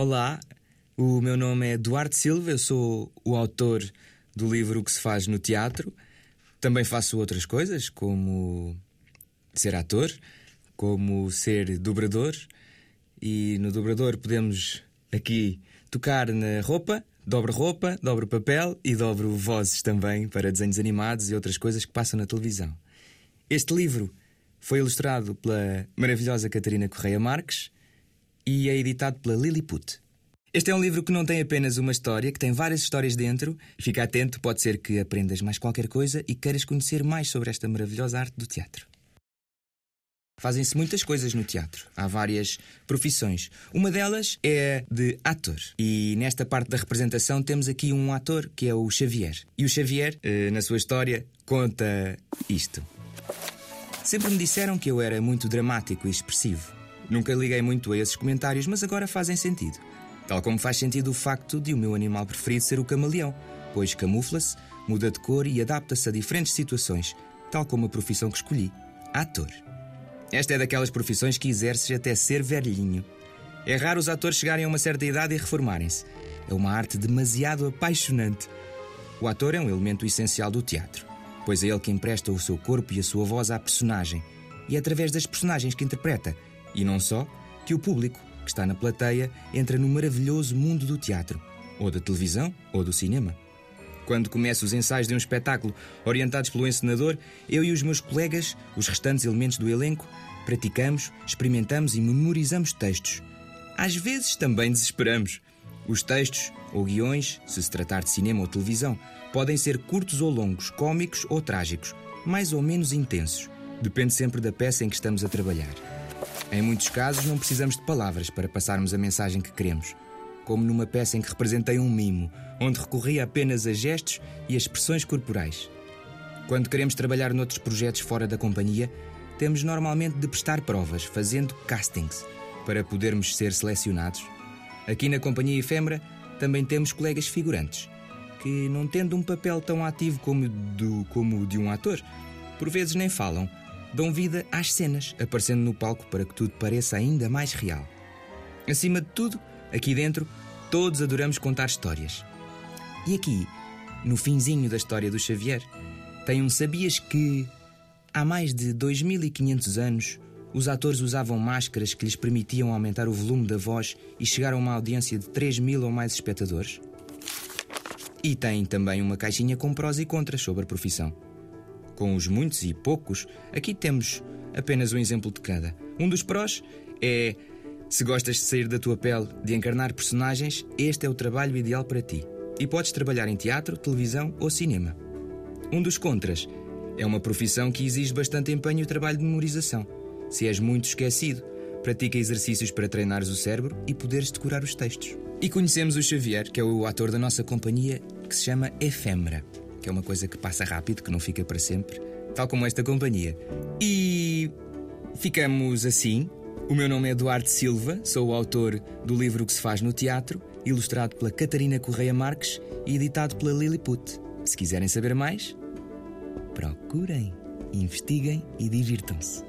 Olá, o meu nome é Duarte Silva, eu sou o autor do livro O que se faz no teatro. Também faço outras coisas, como ser ator, como ser dobrador. E no dobrador podemos aqui tocar na roupa, dobro roupa, dobro papel e dobro vozes também para desenhos animados e outras coisas que passam na televisão. Este livro foi ilustrado pela maravilhosa Catarina Correia Marques e é editado pela Lilliput. Este é um livro que não tem apenas uma história, que tem várias histórias dentro. Fica atento, pode ser que aprendas mais qualquer coisa e queiras conhecer mais sobre esta maravilhosa arte do teatro. Fazem-se muitas coisas no teatro. Há várias profissões. Uma delas é de ator. E nesta parte da representação temos aqui um ator que é o Xavier. E o Xavier, eh, na sua história, conta isto. Sempre me disseram que eu era muito dramático e expressivo. Nunca liguei muito a esses comentários, mas agora fazem sentido. Tal como faz sentido o facto de o meu animal preferido ser o camaleão, pois camufla-se, muda de cor e adapta-se a diferentes situações, tal como a profissão que escolhi: ator. Esta é daquelas profissões que exerces até ser velhinho. É raro os atores chegarem a uma certa idade e reformarem-se. É uma arte demasiado apaixonante. O ator é um elemento essencial do teatro, pois é ele que empresta o seu corpo e a sua voz à personagem, e é através das personagens que interpreta, e não só, que o público, que está na plateia, entra no maravilhoso mundo do teatro, ou da televisão, ou do cinema. Quando começo os ensaios de um espetáculo orientados pelo encenador, eu e os meus colegas, os restantes elementos do elenco, praticamos, experimentamos e memorizamos textos. Às vezes também desesperamos. Os textos, ou guiões, se se tratar de cinema ou televisão, podem ser curtos ou longos, cômicos ou trágicos, mais ou menos intensos. Depende sempre da peça em que estamos a trabalhar. Em muitos casos, não precisamos de palavras para passarmos a mensagem que queremos como numa peça em que representei um mimo, onde recorria apenas a gestos e a expressões corporais. Quando queremos trabalhar noutros projetos fora da companhia, temos normalmente de prestar provas, fazendo castings, para podermos ser selecionados. Aqui na Companhia Efêmera também temos colegas figurantes, que, não tendo um papel tão ativo como, do, como o de um ator, por vezes nem falam, dão vida às cenas, aparecendo no palco para que tudo pareça ainda mais real. Acima de tudo, Aqui dentro, todos adoramos contar histórias. E aqui, no finzinho da história do Xavier, tem um sabias que há mais de 2500 anos os atores usavam máscaras que lhes permitiam aumentar o volume da voz e chegar a uma audiência de 3 mil ou mais espectadores? E tem também uma caixinha com prós e contras sobre a profissão. Com os muitos e poucos, aqui temos apenas um exemplo de cada. Um dos prós é se gostas de sair da tua pele, de encarnar personagens, este é o trabalho ideal para ti. E podes trabalhar em teatro, televisão ou cinema. Um dos contras é uma profissão que exige bastante empenho e trabalho de memorização. Se és muito esquecido, pratica exercícios para treinares o cérebro e poderes decorar os textos. E conhecemos o Xavier, que é o ator da nossa companhia, que se chama Efêmera, que é uma coisa que passa rápido, que não fica para sempre, tal como esta companhia. E ficamos assim, o meu nome é Eduardo Silva, sou o autor do livro que se faz no teatro, ilustrado pela Catarina Correia Marques e editado pela Lilliput. Se quiserem saber mais, procurem, investiguem e divirtam-se.